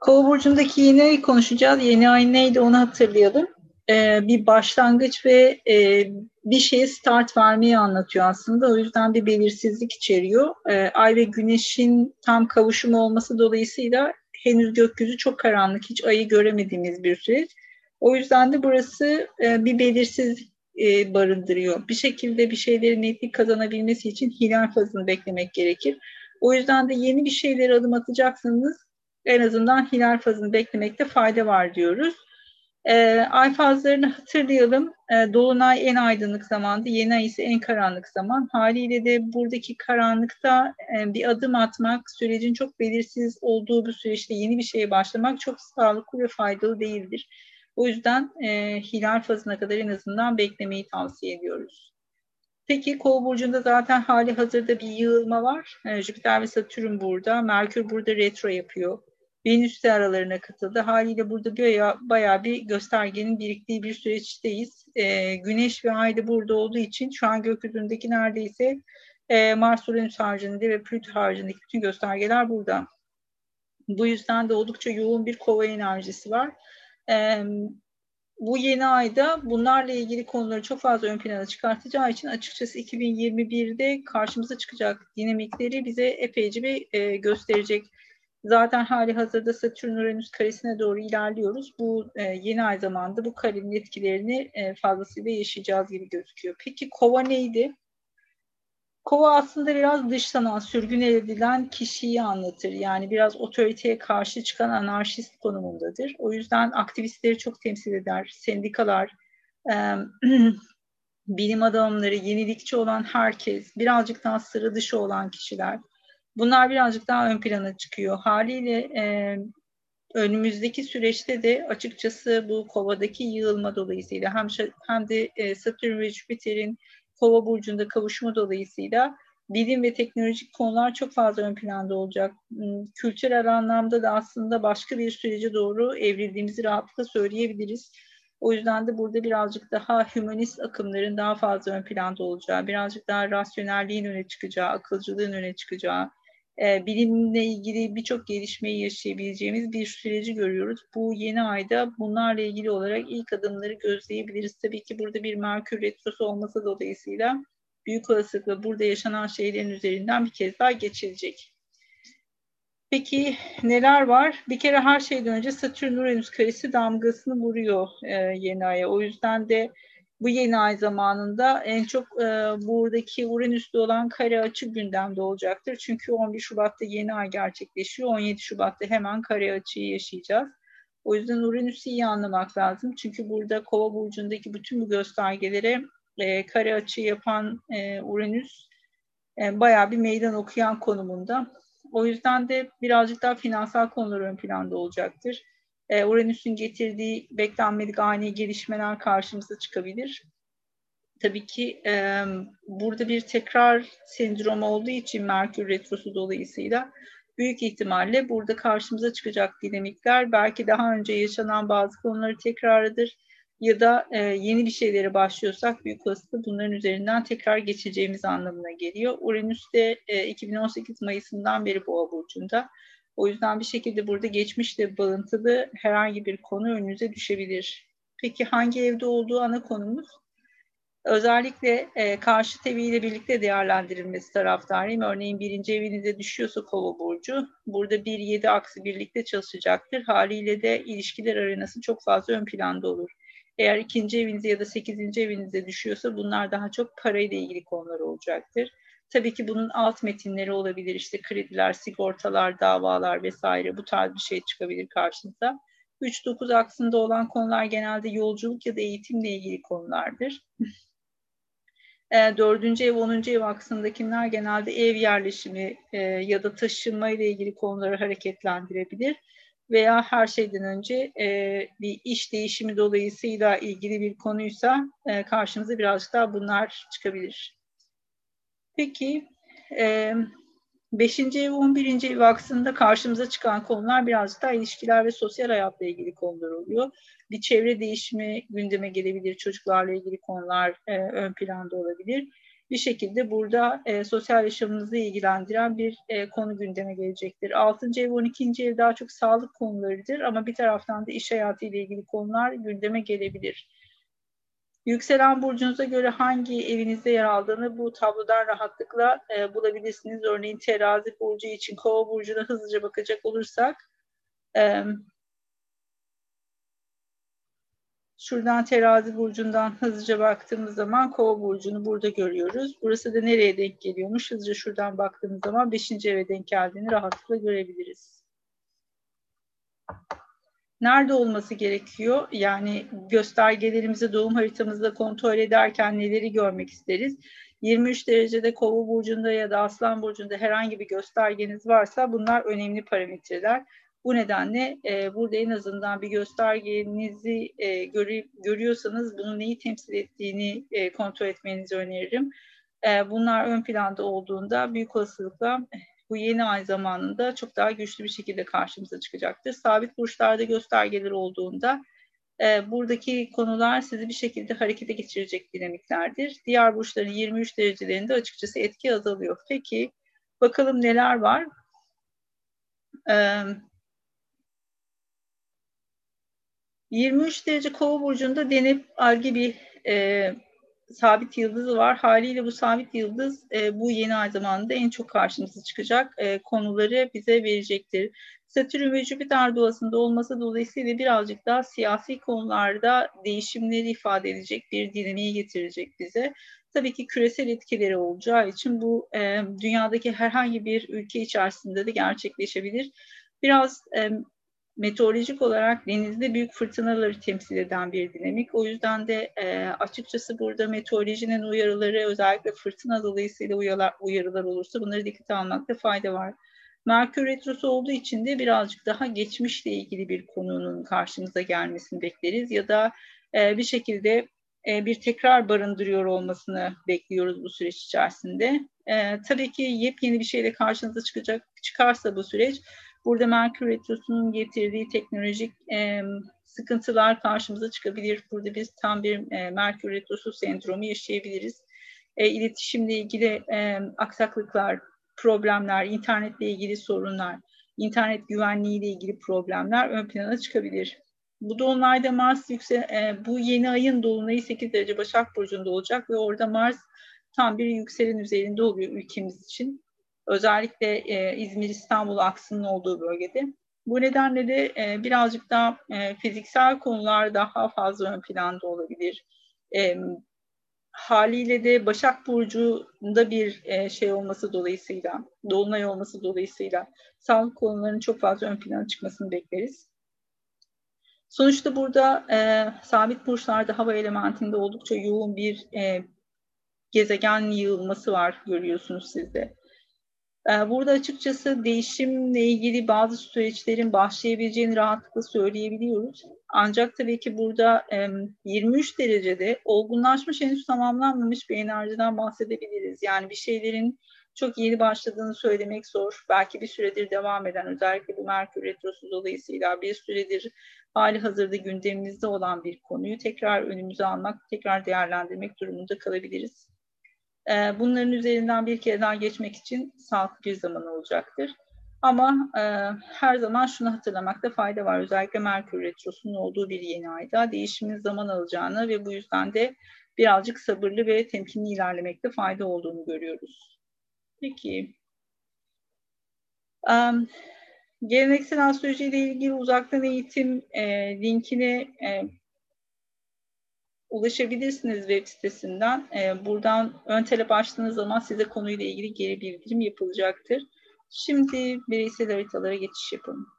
Kova burcundaki yeni konuşacağız. Yeni ay neydi onu hatırlayalım. Ee, bir başlangıç ve e, bir şeye start vermeyi anlatıyor aslında. O yüzden bir belirsizlik içeriyor. Ee, ay ve güneşin tam kavuşumu olması dolayısıyla henüz gökyüzü çok karanlık. Hiç ayı göremediğimiz bir süreç. O yüzden de burası e, bir belirsizlik e, barındırıyor. Bir şekilde bir şeylerin netlik kazanabilmesi için hilal fazını beklemek gerekir. O yüzden de yeni bir şeylere adım atacaksanız en azından hilal fazını beklemekte fayda var diyoruz. E, ay fazlarını hatırlayalım. E, Dolunay en aydınlık zamandı, yeni ay ise en karanlık zaman. Haliyle de buradaki karanlıkta e, bir adım atmak, sürecin çok belirsiz olduğu bu süreçte yeni bir şeye başlamak çok sağlıklı ve faydalı değildir. O yüzden e, hilal fazına kadar en azından beklemeyi tavsiye ediyoruz. Peki Kova burcunda zaten hali hazırda bir yığılma var. E, Jüpiter ve Satürn burada. Merkür burada retro yapıyor. Venüs de aralarına katıldı. Haliyle burada bayağı, bayağı bir göstergenin biriktiği bir süreçteyiz. E, Güneş ve Ay da burada olduğu için şu an gökyüzündeki neredeyse e, Mars Uranüs haricinde ve Plüto haricindeki bütün göstergeler burada. Bu yüzden de oldukça yoğun bir kova enerjisi var. E, bu yeni ayda bunlarla ilgili konuları çok fazla ön plana çıkartacağı için açıkçası 2021'de karşımıza çıkacak dinamikleri bize epeyce bir e, gösterecek. Zaten hali hazırda Satürn Uranüs karesine doğru ilerliyoruz. Bu e, yeni ay zamanda bu karenin etkilerini e, fazlasıyla yaşayacağız gibi gözüküyor. Peki kova neydi? Kova aslında biraz dışlanan, sürgün edilen kişiyi anlatır. Yani biraz otoriteye karşı çıkan anarşist konumundadır. O yüzden aktivistleri çok temsil eder. Sendikalar, e, bilim adamları, yenilikçi olan herkes, birazcık daha sıra dışı olan kişiler. Bunlar birazcık daha ön plana çıkıyor. Haliyle e, önümüzdeki süreçte de açıkçası bu kovadaki yığılma dolayısıyla hem, hem de e, Satürn ve Jüpiter'in kova burcunda kavuşma dolayısıyla bilim ve teknolojik konular çok fazla ön planda olacak. Hmm, kültürel anlamda da aslında başka bir sürece doğru evrildiğimizi rahatlıkla söyleyebiliriz. O yüzden de burada birazcık daha hümanist akımların daha fazla ön planda olacağı, birazcık daha rasyonelliğin öne çıkacağı, akılcılığın öne çıkacağı, e, bilimle ilgili birçok gelişmeyi yaşayabileceğimiz bir süreci görüyoruz. Bu yeni ayda bunlarla ilgili olarak ilk adımları gözleyebiliriz. Tabii ki burada bir Merkür Retrosu olması dolayısıyla büyük olasılıkla burada yaşanan şeylerin üzerinden bir kez daha geçilecek. Peki neler var? Bir kere her şeyden önce Satürn-Uranüs karesi damgasını vuruyor e, yeni aya. O yüzden de bu yeni ay zamanında en çok e, buradaki Uranüs'te olan kare açı gündemde olacaktır. Çünkü 11 Şubat'ta yeni ay gerçekleşiyor. 17 Şubat'ta hemen kare açıyı yaşayacağız. O yüzden Uranüs'ü iyi anlamak lazım. Çünkü burada Kova burcundaki bütün bu göstergelere e, kare açı yapan e, Uranüs e, bayağı bir meydan okuyan konumunda. O yüzden de birazcık daha finansal konular ön planda olacaktır e, Uranüs'ün getirdiği beklenmedik ani gelişmeler karşımıza çıkabilir. Tabii ki e, burada bir tekrar sendromu olduğu için Merkür Retrosu dolayısıyla büyük ihtimalle burada karşımıza çıkacak dinamikler belki daha önce yaşanan bazı konuları tekrarıdır ya da e, yeni bir şeylere başlıyorsak büyük olasılıkla bunların üzerinden tekrar geçeceğimiz anlamına geliyor. Uranüs de e, 2018 Mayıs'ından beri Boğa burcunda. O yüzden bir şekilde burada geçmişle bağıntılı herhangi bir konu önünüze düşebilir. Peki hangi evde olduğu ana konumuz? Özellikle e, karşı teviyle birlikte değerlendirilmesi taraftarıyım. Örneğin birinci evinize düşüyorsa kova burcu, burada bir yedi aksi birlikte çalışacaktır. Haliyle de ilişkiler arenası çok fazla ön planda olur. Eğer ikinci evinize ya da sekizinci evinize düşüyorsa bunlar daha çok parayla ilgili konular olacaktır. Tabii ki bunun alt metinleri olabilir. İşte krediler, sigortalar, davalar vesaire bu tarz bir şey çıkabilir karşınıza. 3-9 aksında olan konular genelde yolculuk ya da eğitimle ilgili konulardır. E, dördüncü ev, onuncu ev aksındakiler genelde ev yerleşimi e, ya da taşınma ile ilgili konuları hareketlendirebilir. Veya her şeyden önce e, bir iş değişimi dolayısıyla ilgili bir konuysa e, karşımıza birazcık daha bunlar çıkabilir. Peki, e, 5. ev, 11. ev aksında karşımıza çıkan konular biraz daha ilişkiler ve sosyal hayatla ilgili konular oluyor. Bir çevre değişimi gündeme gelebilir, çocuklarla ilgili konular e, ön planda olabilir. bir şekilde burada e, sosyal yaşamınızı ilgilendiren bir e, konu gündeme gelecektir. 6. ev 12. ev daha çok sağlık konularıdır ama bir taraftan da iş hayatı ile ilgili konular gündeme gelebilir. Yükselen burcunuza göre hangi evinizde yer aldığını bu tablodan rahatlıkla e, bulabilirsiniz. Örneğin terazi burcu için kova burcuna hızlıca bakacak olursak e, Şuradan terazi burcundan hızlıca baktığımız zaman kova burcunu burada görüyoruz. Burası da nereye denk geliyormuş? Hızlıca şuradan baktığımız zaman 5. eve denk geldiğini rahatlıkla görebiliriz. Nerede olması gerekiyor? Yani göstergelerimizi doğum haritamızda kontrol ederken neleri görmek isteriz? 23 derecede kova burcunda ya da aslan burcunda herhangi bir göstergeniz varsa bunlar önemli parametreler. Bu nedenle e, burada en azından bir göstergenizi e, görü, görüyorsanız bunun neyi temsil ettiğini e, kontrol etmenizi öneririm. E, bunlar ön planda olduğunda büyük olasılıkla bu yeni ay zamanında çok daha güçlü bir şekilde karşımıza çıkacaktır. Sabit burçlarda göstergeler olduğunda e, buradaki konular sizi bir şekilde harekete geçirecek dinamiklerdir. Diğer burçların 23 derecelerinde açıkçası etki azalıyor. Peki bakalım neler var? Evet 23 derece kova burcunda denip algi bir e, sabit yıldızı var. Haliyle bu sabit yıldız e, bu yeni ay zamanında en çok karşımıza çıkacak e, konuları bize verecektir. Satürn ve Jüpiter doğasında olması dolayısıyla birazcık daha siyasi konularda değişimleri ifade edecek bir dinamiği getirecek bize. Tabii ki küresel etkileri olacağı için bu e, dünyadaki herhangi bir ülke içerisinde de gerçekleşebilir. Biraz e, meteorolojik olarak denizde büyük fırtınaları temsil eden bir dinamik. O yüzden de e, açıkçası burada meteorolojinin uyarıları özellikle fırtına dolayısıyla uyarılar, uyarılar olursa bunları dikkate almakta fayda var. Merkür Retrosu olduğu için de birazcık daha geçmişle ilgili bir konunun karşımıza gelmesini bekleriz ya da e, bir şekilde e, bir tekrar barındırıyor olmasını bekliyoruz bu süreç içerisinde. E, tabii ki yepyeni bir şeyle karşınıza çıkacak çıkarsa bu süreç Burada Merkür Retrosu'nun getirdiği teknolojik e, sıkıntılar karşımıza çıkabilir. Burada biz tam bir e, Merkür Retrosu sendromu yaşayabiliriz. E, iletişimle ilgili e, aksaklıklar, problemler, internetle ilgili sorunlar, internet güvenliği ile ilgili problemler ön plana çıkabilir. Bu dolunayda Mars yüksel, e, bu yeni ayın dolunayı 8 derece Başak Burcu'nda olacak ve orada Mars tam bir yükselen üzerinde oluyor ülkemiz için. Özellikle e, İzmir-İstanbul aksının olduğu bölgede. Bu nedenle de e, birazcık daha e, fiziksel konular daha fazla ön planda olabilir. E, haliyle de Başak Burcu'nda bir e, şey olması dolayısıyla, dolunay olması dolayısıyla sağlık konularının çok fazla ön plana çıkmasını bekleriz. Sonuçta burada e, sabit burçlarda hava elementinde oldukça yoğun bir e, gezegen yığılması var görüyorsunuz siz de. Ee, burada açıkçası değişimle ilgili bazı süreçlerin başlayabileceğini rahatlıkla söyleyebiliyoruz. Ancak tabii ki burada 23 derecede olgunlaşmış henüz tamamlanmamış bir enerjiden bahsedebiliriz. Yani bir şeylerin çok yeni başladığını söylemek zor. Belki bir süredir devam eden özellikle bu Merkür Retrosu dolayısıyla bir süredir hali hazırda gündemimizde olan bir konuyu tekrar önümüze almak, tekrar değerlendirmek durumunda kalabiliriz. Ee, bunların üzerinden bir kere daha geçmek için sağlıklı bir zaman olacaktır. Ama e, her zaman şunu hatırlamakta fayda var. Özellikle Merkür Retrosu'nun olduğu bir yeni ayda değişimin zaman alacağını ve bu yüzden de birazcık sabırlı ve temkinli ilerlemekte fayda olduğunu görüyoruz. Peki. Um, geleneksel astroloji ile ilgili uzaktan eğitim e, linkini e, ulaşabilirsiniz web sitesinden. E, buradan ön talep açtığınız zaman size konuyla ilgili geri bildirim yapılacaktır. Şimdi bireysel haritalara geçiş yapalım.